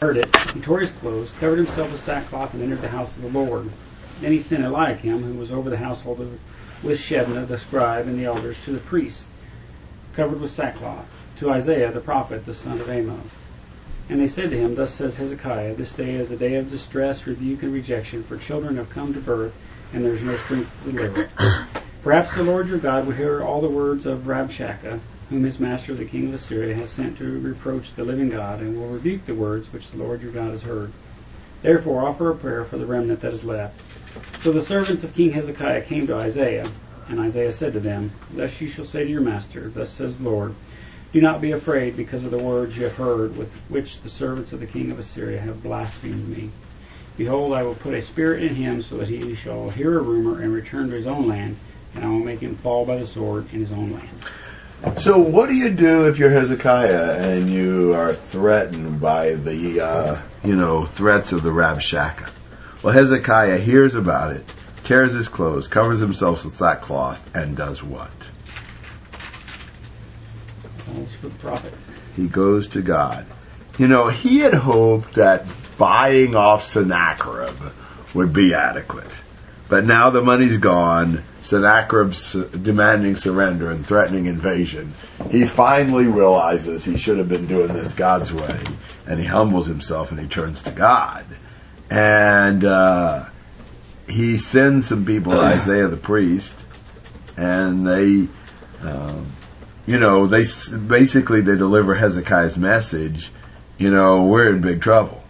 heard it, he tore his clothes, covered himself with sackcloth, and entered the house of the Lord. Then he sent Eliakim, who was over the household of, with Shebna the scribe and the elders, to the priests, covered with sackcloth, to Isaiah the prophet, the son of Amos. And they said to him, Thus says Hezekiah, This day is a day of distress, rebuke, and rejection, for children have come to birth, and there is no strength to deliver. Perhaps the Lord your God will hear all the words of Rabshakeh, whom his master the king of Assyria has sent to reproach the living God, and will rebuke the words which the Lord your God has heard. Therefore offer a prayer for the remnant that is left. So the servants of King Hezekiah came to Isaiah, and Isaiah said to them, Thus you shall say to your master, Thus says the Lord, Do not be afraid because of the words you have heard, with which the servants of the king of Assyria have blasphemed me. Behold, I will put a spirit in him, so that he shall hear a rumor and return to his own land, and I will make him fall by the sword in his own land. So, what do you do if you're Hezekiah and you are threatened by the, uh, you know, threats of the Rabshakeh? Well, Hezekiah hears about it, tears his clothes, covers himself with sackcloth, and does what? Calls for. He goes to God. You know, he had hoped that buying off Sennacherib would be adequate. But now the money's gone. Sennacherib's demanding surrender and threatening invasion. He finally realizes he should have been doing this God's way, and he humbles himself and he turns to God. And uh, he sends some people, Isaiah the priest, and they, um, you know, they basically they deliver Hezekiah's message. You know, we're in big trouble.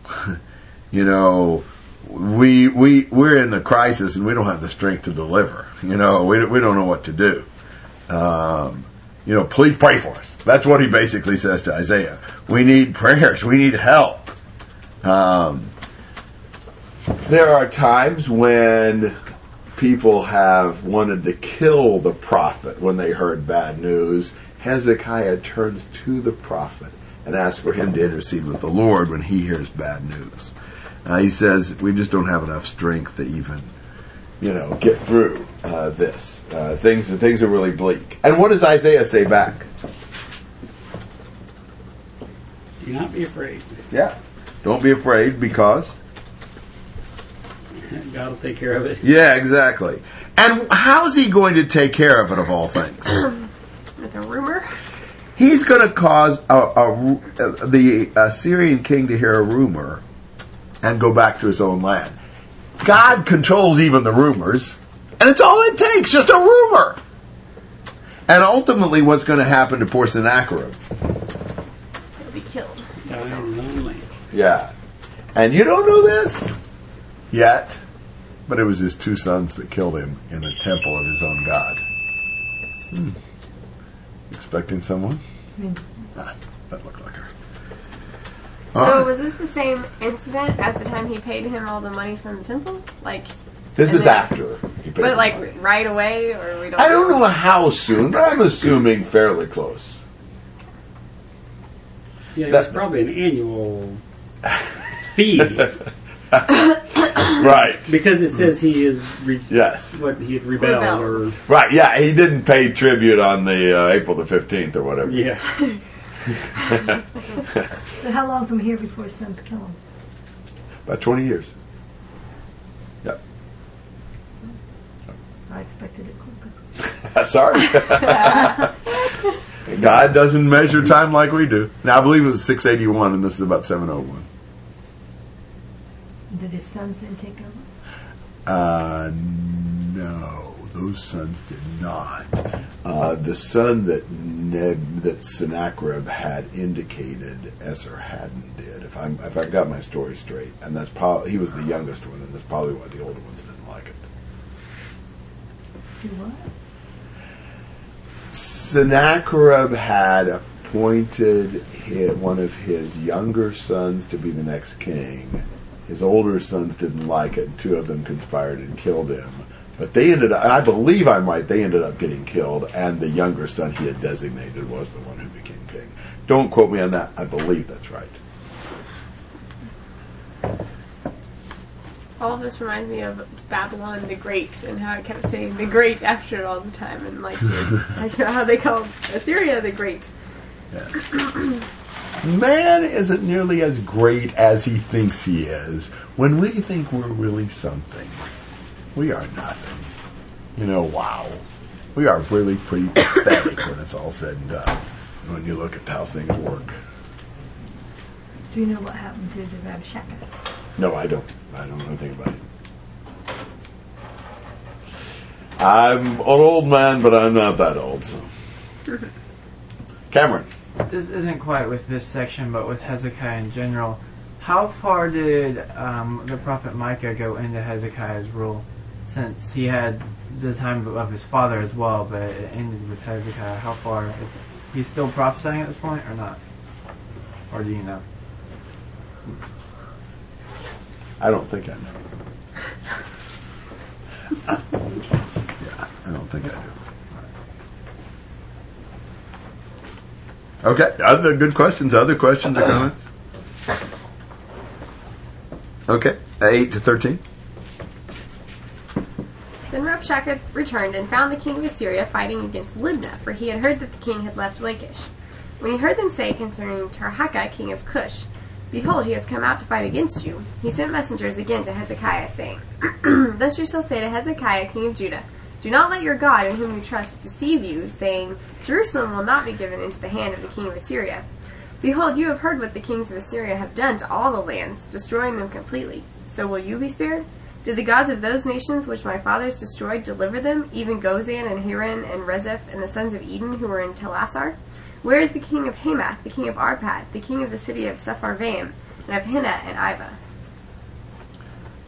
you know, we we we're in the crisis and we don't have the strength to deliver. You know, we we don't know what to do. Um, you know, please pray for us. That's what he basically says to Isaiah. We need prayers. We need help. Um, there are times when people have wanted to kill the prophet when they heard bad news. Hezekiah turns to the prophet and asks for him to intercede with the Lord when he hears bad news. Uh, he says, We just don't have enough strength to even, you know, get through uh, this. Uh, things, things are really bleak. And what does Isaiah say back? Do not be afraid. Yeah. Don't be afraid because. God will take care of it. Yeah, exactly. And how's he going to take care of it, of all things? With a rumor? He's going to cause a, a, the Assyrian king to hear a rumor and go back to his own land. God controls even the rumors, and it's all it takes, just a rumor. And ultimately, what's going to happen to poor Sennacherib? He'll be killed. Die in his own land. Yeah. And you don't know this yet, but it was his two sons that killed him in the temple of his own God. Hmm. Expecting someone? Ah, that looked like her. All So right. was this the same incident as the time he paid him all the money from the temple? Like, This and is then- after. he paid but the like money. right away, or we don't? I don't know how soon, but I'm assuming fairly close. Yeah, it That- probably an annual fee Right. because it says he is re- Yes. what he had rebelled Rebelled. or Right. Yeah. He didn't pay tribute on the uh, April the fifteenth or whatever. yeah. But how long from here before his sons kill him? About twenty years. Yep. I expected it quicker. Sorry. God doesn't measure time like we do. Now I believe it was six eighty one, and this is about seven oh one. Did his sons then take over? Uh, no, those sons did not. Uh, the son that Neb, that Sennacherib had indicated, Esarhaddon did. If I'm if I've got my story straight, and that's probably he was the youngest one, and that's probably why the older ones didn't like it. What? Sennacherib had appointed his, one of his younger sons to be the next king. His older sons didn't like it, and two of them conspired and killed him. But they ended up, I believe I'm right, they ended up getting killed, and the younger son he had designated was the one who became king. Don't quote me on that, I believe that's right. All of this reminds me of Babylon the Great and how I kept saying the Great after it all the time, and like talking about how they called Assyria the Great. Yeah. man isn't nearly as great as he thinks he is when we think we're really something. We are nothing. You know, wow. We are really pretty pathetic when it's all said and done, when you look at how things work. Do you know what happened to the Rabshakeh? No, I don't. I don't know anything about it. I'm an old man, but I'm not that old, so. Cameron. This isn't quite with this section, but with Hezekiah in general. How far did um, the prophet Micah go into Hezekiah's rule? Since he had the time of his father as well, but it ended with Hezekiah. How far is he still prophesying at this point, or not? Or do you know? I don't think I know. yeah, I don't think I do. Okay, other good questions, other questions or comments? Okay, 8 to 13. Rabshakeh returned and found the king of Assyria fighting against Libnah, for he had heard that the king had left Lachish. When he heard them say concerning Tirhakah, king of Cush, Behold, he has come out to fight against you, he sent messengers again to Hezekiah, saying, Thus you shall say to Hezekiah, king of Judah, Do not let your God, in whom you trust, deceive you, saying, Jerusalem will not be given into the hand of the king of Assyria. Behold, you have heard what the kings of Assyria have done to all the lands, destroying them completely. So will you be spared? Did the gods of those nations which my fathers destroyed deliver them, even Gozan and Haran and Rezeph and the sons of Eden who were in Telassar? Where is the king of Hamath, the king of Arpad, the king of the city of Sepharvaim, and of Hena and Ivvah?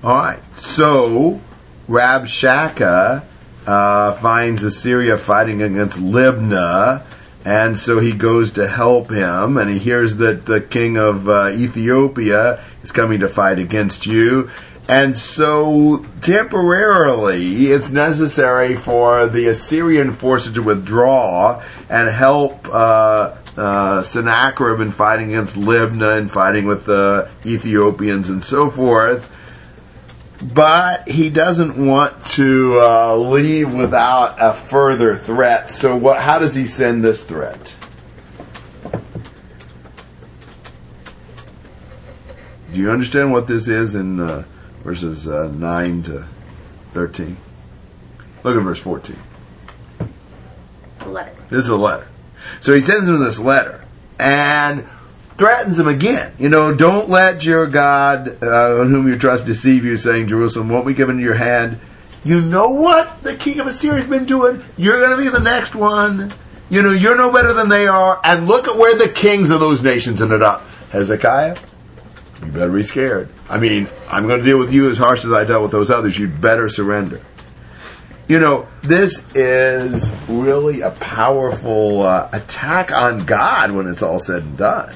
All right. So Rabshakeh uh, finds Assyria fighting against Libnah, and so he goes to help him, and he hears that the king of uh, Ethiopia is coming to fight against you. And so, temporarily, it's necessary for the Assyrian forces to withdraw and help uh, uh, Sennacherib in fighting against Libnah and fighting with the Ethiopians and so forth. But he doesn't want to uh, leave without a further threat. So, what? How does he send this threat? Do you understand what this is in uh, verses uh, 9 to 13? Look at verse 14. A letter. This is a letter. So he sends him this letter and threatens him again. You know, don't let your God, uh, on whom you trust, deceive you, saying, Jerusalem won't be given into your hand. You know what the king of Assyria's been doing? You're going to be the next one. You know, you're no better than they are. And look at where the kings of those nations ended up. Hezekiah, you better be scared. I mean, I'm going to deal with you as harsh as I dealt with those others. You'd better surrender. You know, this is really a powerful uh, attack on God when it's all said and done.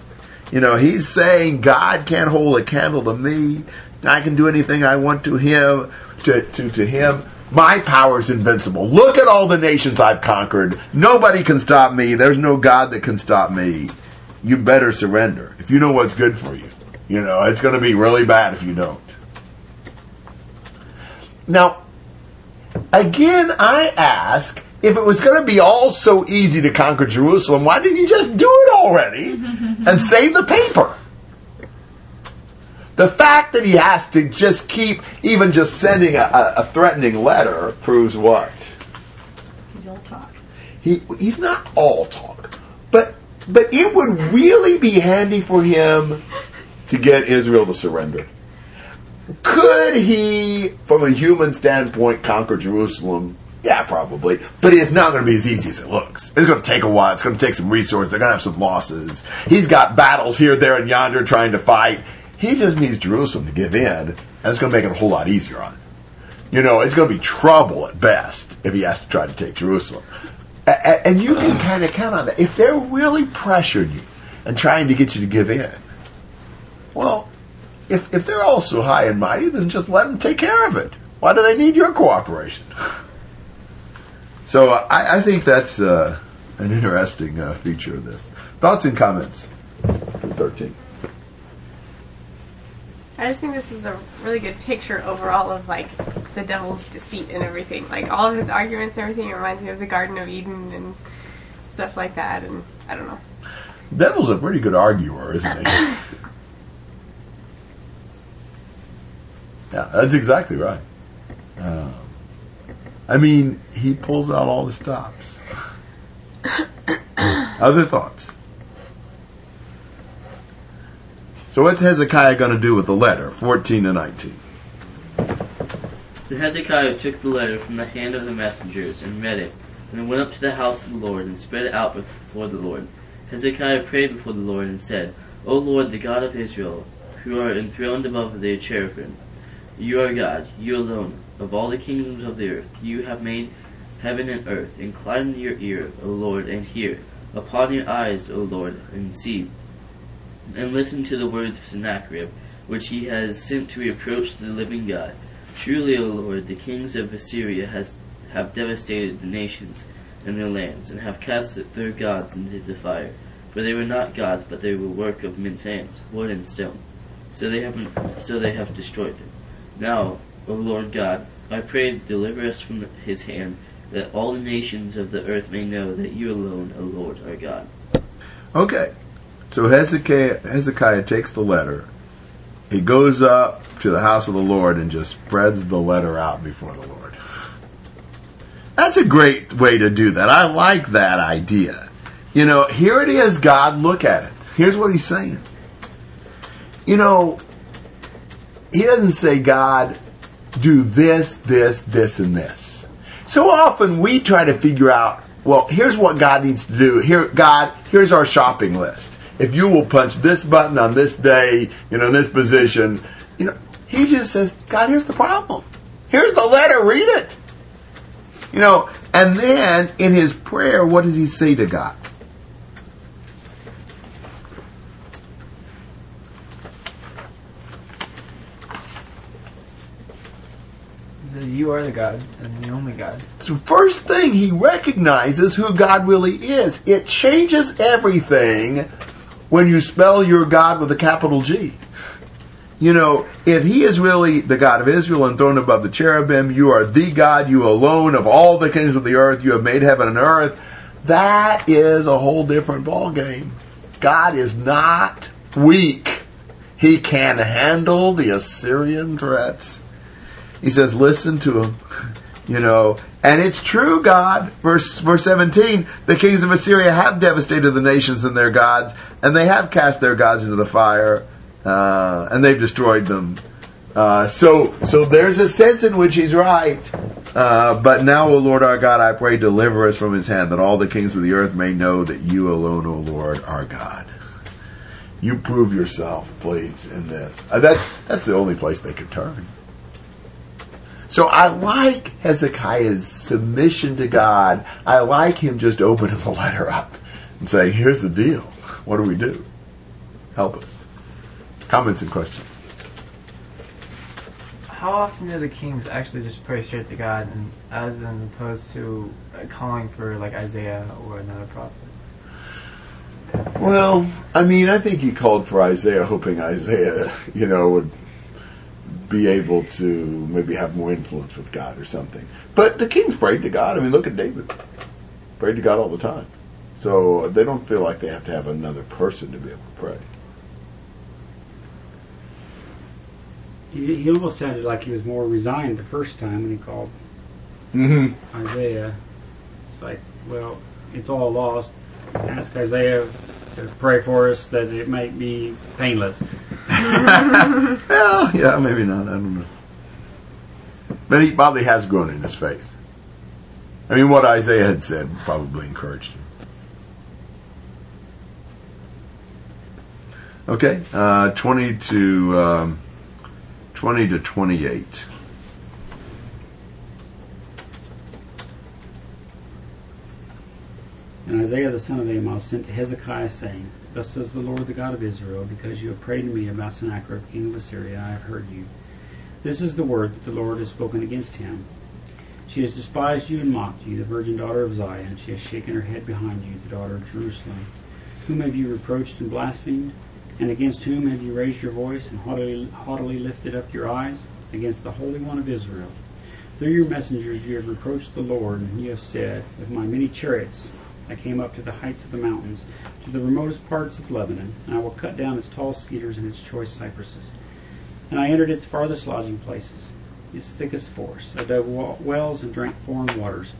You know, he's saying God can't hold a candle to me. I can do anything I want to him, to, to, to him. My power is invincible. Look at all the nations I've conquered. Nobody can stop me. There's no God that can stop me. You better surrender if you know what's good for you. You know, it's going to be really bad if you don't. Now, again, I ask if it was going to be all so easy to conquer Jerusalem, why didn't you just do it already and save the paper? The fact that he has to just keep, even just sending a, a threatening letter, proves what? He's all talk. He, he's not all talk, but but it would really be handy for him to get Israel to surrender. Could he, from a human standpoint, conquer Jerusalem? Yeah, probably. But it's not going to be as easy as it looks. It's going to take a while. It's going to take some resources. They're going to have some losses. He's got battles here, there, and yonder trying to fight. He just needs Jerusalem to give in, and it's going to make it a whole lot easier on him. You know, it's going to be trouble at best if he has to try to take Jerusalem. And you can kind of count on that. If they're really pressuring you and trying to get you to give in, well, if, if they're all so high and mighty, then just let them take care of it. Why do they need your cooperation? So uh, I, I think that's uh, an interesting uh, feature of this. Thoughts and comments? 13. I just think this is a really good picture overall of like the devil's deceit and everything. Like all of his arguments and everything. It reminds me of the Garden of Eden and stuff like that. And I don't know. Devil's a pretty good arguer, isn't he? yeah, that's exactly right. Um, I mean, he pulls out all the stops. Other thoughts? So what's Hezekiah going to do with the letter, 14 to 19? Then Hezekiah took the letter from the hand of the messengers and read it, and went up to the house of the Lord and spread it out before the Lord. Hezekiah prayed before the Lord and said, O Lord, the God of Israel, who are enthroned above the cherubim, you are God, you alone, of all the kingdoms of the earth. You have made heaven and earth. Incline your ear, O Lord, and hear. Upon your eyes, O Lord, and see. And listen to the words of Sennacherib, which he has sent to reproach the living God. Truly, O Lord, the kings of Assyria has, have devastated the nations and their lands, and have cast their gods into the fire. For they were not gods, but they were work of men's hands, wood and stone. So they have so they have destroyed them. Now, O Lord God, I pray, deliver us from his hand, that all the nations of the earth may know that you alone, O Lord, are God. Okay. So Hezekiah, Hezekiah takes the letter. He goes up to the house of the Lord and just spreads the letter out before the Lord. That's a great way to do that. I like that idea. You know, here it is, God, look at it. Here's what he's saying. You know, he doesn't say, God, do this, this, this, and this. So often we try to figure out, well, here's what God needs to do. Here, God, here's our shopping list. If you will punch this button on this day, you know, in this position, you know, he just says, God, here's the problem. Here's the letter, read it. You know, and then in his prayer, what does he say to God? You are the God and the only God. The first thing he recognizes who God really is. It changes everything when you spell your God with a capital G. You know, if he is really the God of Israel and throned above the cherubim, you are the God, you alone of all the kings of the earth, you have made heaven and earth. That is a whole different ballgame. God is not weak. He can handle the Assyrian threats. He says, listen to him. You know, and it's true, God. Verse, verse 17, the kings of Assyria have devastated the nations and their gods, and they have cast their gods into the fire, uh, and they've destroyed them. Uh, so, so there's a sense in which he's right. Uh, but now, O Lord our God, I pray, deliver us from his hand, that all the kings of the earth may know that you alone, O Lord, are God. You prove yourself, please, in this. Uh, that's, that's the only place they could turn. So I like Hezekiah's submission to God. I like him just opening the letter up and saying, here's the deal. What do we do? Help us. Comments and questions. How often do the kings actually just pray straight to God, and as opposed to calling for like Isaiah or another prophet? Well, I mean, I think he called for Isaiah, hoping Isaiah, you know, would be able to maybe have more influence with God or something. But the kings prayed to God. I mean, look at David. Prayed to God all the time. So they don't feel like they have to have another person to be able to pray. He, he almost sounded like he was more resigned the first time when he called Mm-hmm. Isaiah. It's like, well, it's all lost. Ask Isaiah to pray for us that it might be painless. Well, yeah, maybe not. I don't know. But he probably has grown in his faith. I mean, what Isaiah had said probably encouraged him. Okay, uh, twenty to um, twenty to twenty-eight. And Isaiah the son of Amos sent to Hezekiah, saying, Thus says the Lord, the God of Israel, because you have prayed to me about Sennacherib, king of Assyria, I have heard you. This is the word that the Lord has spoken against him. She has despised you and mocked you, the virgin daughter of Zion. She has shaken her head behind you, the daughter of Jerusalem. Whom have you reproached and blasphemed? And against whom have you raised your voice and haughtily, haughtily lifted up your eyes? Against the Holy One of Israel. Through your messengers you have reproached the Lord, and you have said, With my many chariots I came up to the heights of the mountains, to the remotest parts of Lebanon, and I will cut down its tall cedars and its choice cypresses. And I entered its farthest lodging places, its thickest forests. I dug wells and drank foreign waters.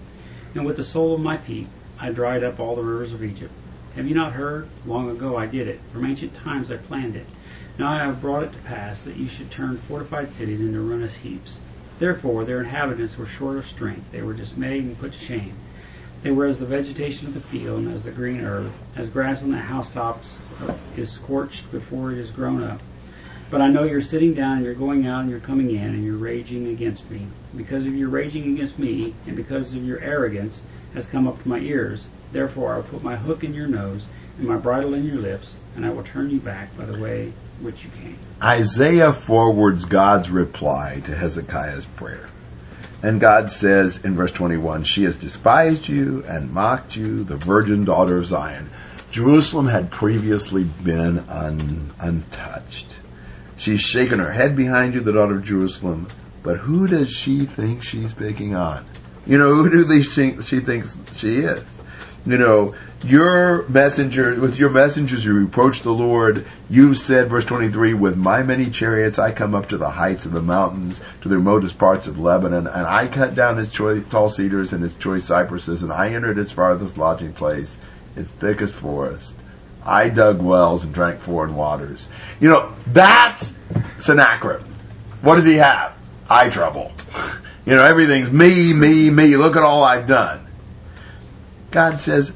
And with the sole of my feet I dried up all the rivers of Egypt. Have you not heard? Long ago I did it. From ancient times I planned it. Now I have brought it to pass that you should turn fortified cities into ruinous heaps. Therefore their inhabitants were short of strength. They were dismayed and put to shame. They were as the vegetation of the field and as the green herb, as grass on the housetops is scorched before it is grown up. But I know you're sitting down and you're going out and you're coming in and you're raging against me. Because of your raging against me and because of your arrogance has come up to my ears. Therefore I will put my hook in your nose and my bridle in your lips, and I will turn you back by the way which you came. Isaiah forwards God's reply to Hezekiah's prayer. And God says in verse 21, She has despised you and mocked you, the virgin daughter of Zion. Jerusalem had previously been un, untouched. She's shaken her head behind you, the daughter of Jerusalem. But who does she think she's picking on? You know, who do they think she thinks she is? You know, your messenger, with your messengers you reproach the Lord. You've said, verse 23, with my many chariots I come up to the heights of the mountains, to the remotest parts of Lebanon, and I cut down its choice, tall cedars and its choice cypresses, and I entered its farthest lodging place, its thickest forest. I dug wells and drank foreign waters. You know, that's Sennacherib. What does he have? Eye trouble. You know, everything's me, me, me. Look at all I've done. God says,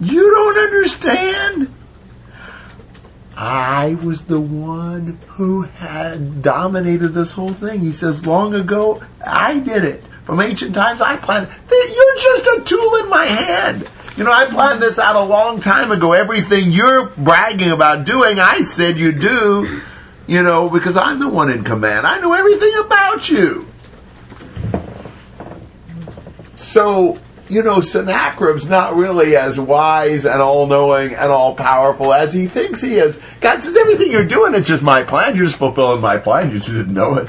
You don't understand? I was the one who had dominated this whole thing. He says, Long ago, I did it. From ancient times, I planned. You're just a tool in my hand. You know, I planned this out a long time ago. Everything you're bragging about doing, I said you do. You know, because I'm the one in command. I know everything about you. So, you know, Sennacherib's not really as wise and all knowing and all powerful as he thinks he is. God says, everything you're doing, it's just my plan. You're just fulfilling my plan. You just didn't know it.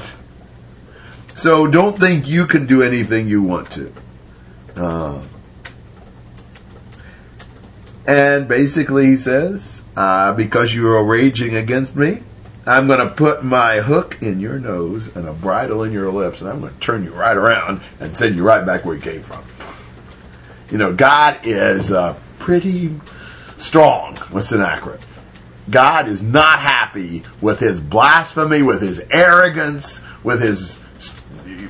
So don't think you can do anything you want to. Uh, and basically, he says, uh, because you are raging against me, I'm going to put my hook in your nose and a bridle in your lips, and I'm going to turn you right around and send you right back where you came from. You know, God is uh, pretty strong with Sennacherib. God is not happy with his blasphemy, with his arrogance, with his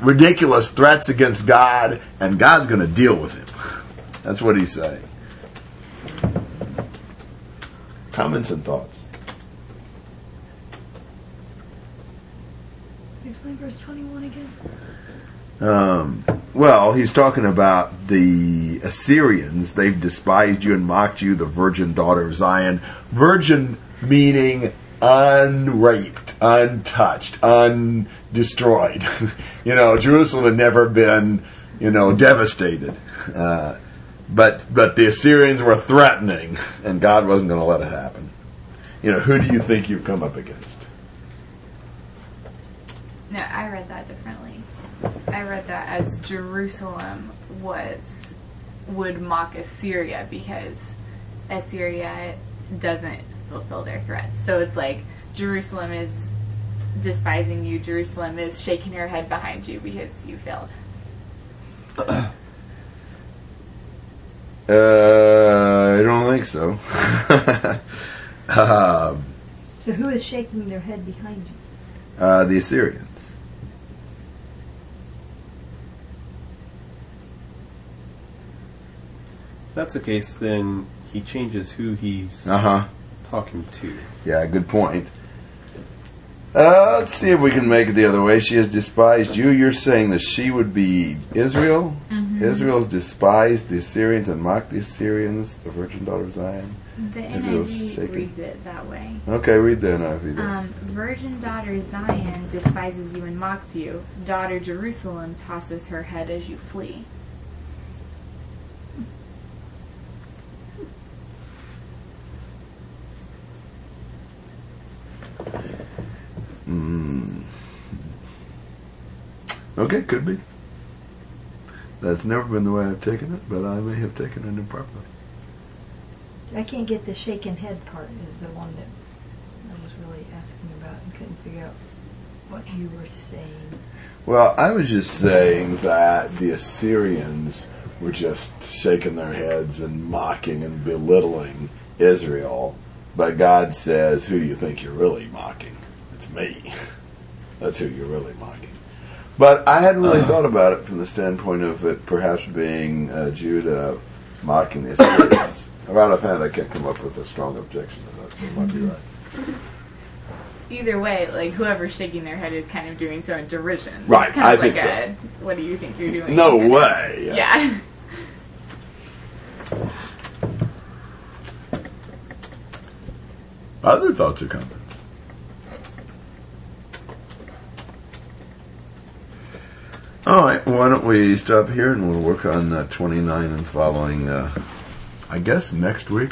ridiculous threats against God, and God's going to deal with him. That's what he's saying. Comments and thoughts? Explain verse 21 again. Um, well, he's talking about the Assyrians. They've despised you and mocked you, the virgin daughter of Zion. Virgin meaning unraped, untouched, undestroyed. you know, Jerusalem had never been, you know, devastated. Uh, but but the Assyrians were threatening, and God wasn't going to let it happen. You know, who do you think you've come up against? No, I read that differently. I read that as Jerusalem was would mock Assyria because Assyria doesn't fulfill their threats. So it's like Jerusalem is despising you, Jerusalem is shaking her head behind you because you failed. Uh, I don't think so. um, So who is shaking their head behind you? uh, the Assyrians. If that's the case, then he changes who he's Uh huh. talking to. Yeah, good point. Uh, let's see if we can make it the other way. She has despised you. You're saying that she would be Israel. Israel's despised the Assyrians and mocked the Assyrians, the virgin daughter of Zion. The Israel's NIV shaking. reads it that way. Okay, read that now. Read that. Um, Virgin daughter Zion despises you and mocks you. Daughter Jerusalem tosses her head as you flee. Okay, could be. That's never been the way I've taken it, but I may have taken it improperly. I can't get the shaken head part is the one that I was really asking about and couldn't figure out what you were saying. Well, I was just saying that the Assyrians were just shaking their heads and mocking and belittling Israel. But God says, Who do you think you're really mocking? It's me. That's who you're really mocking. But I hadn't really thought about it from the standpoint of it perhaps being uh, Judah mocking the Assyrians. Around offhand, I can't come up with a strong objection to that, so it might be right. Either way, like whoever's shaking their head is kind of doing so in derision. Right, It's kind I of like think so. a, What do you think you're doing? No of- way. Yeah. Other thoughts are comments? All right, why don't we stop here and we'll work on uh, 29 and following, uh, I guess, next week.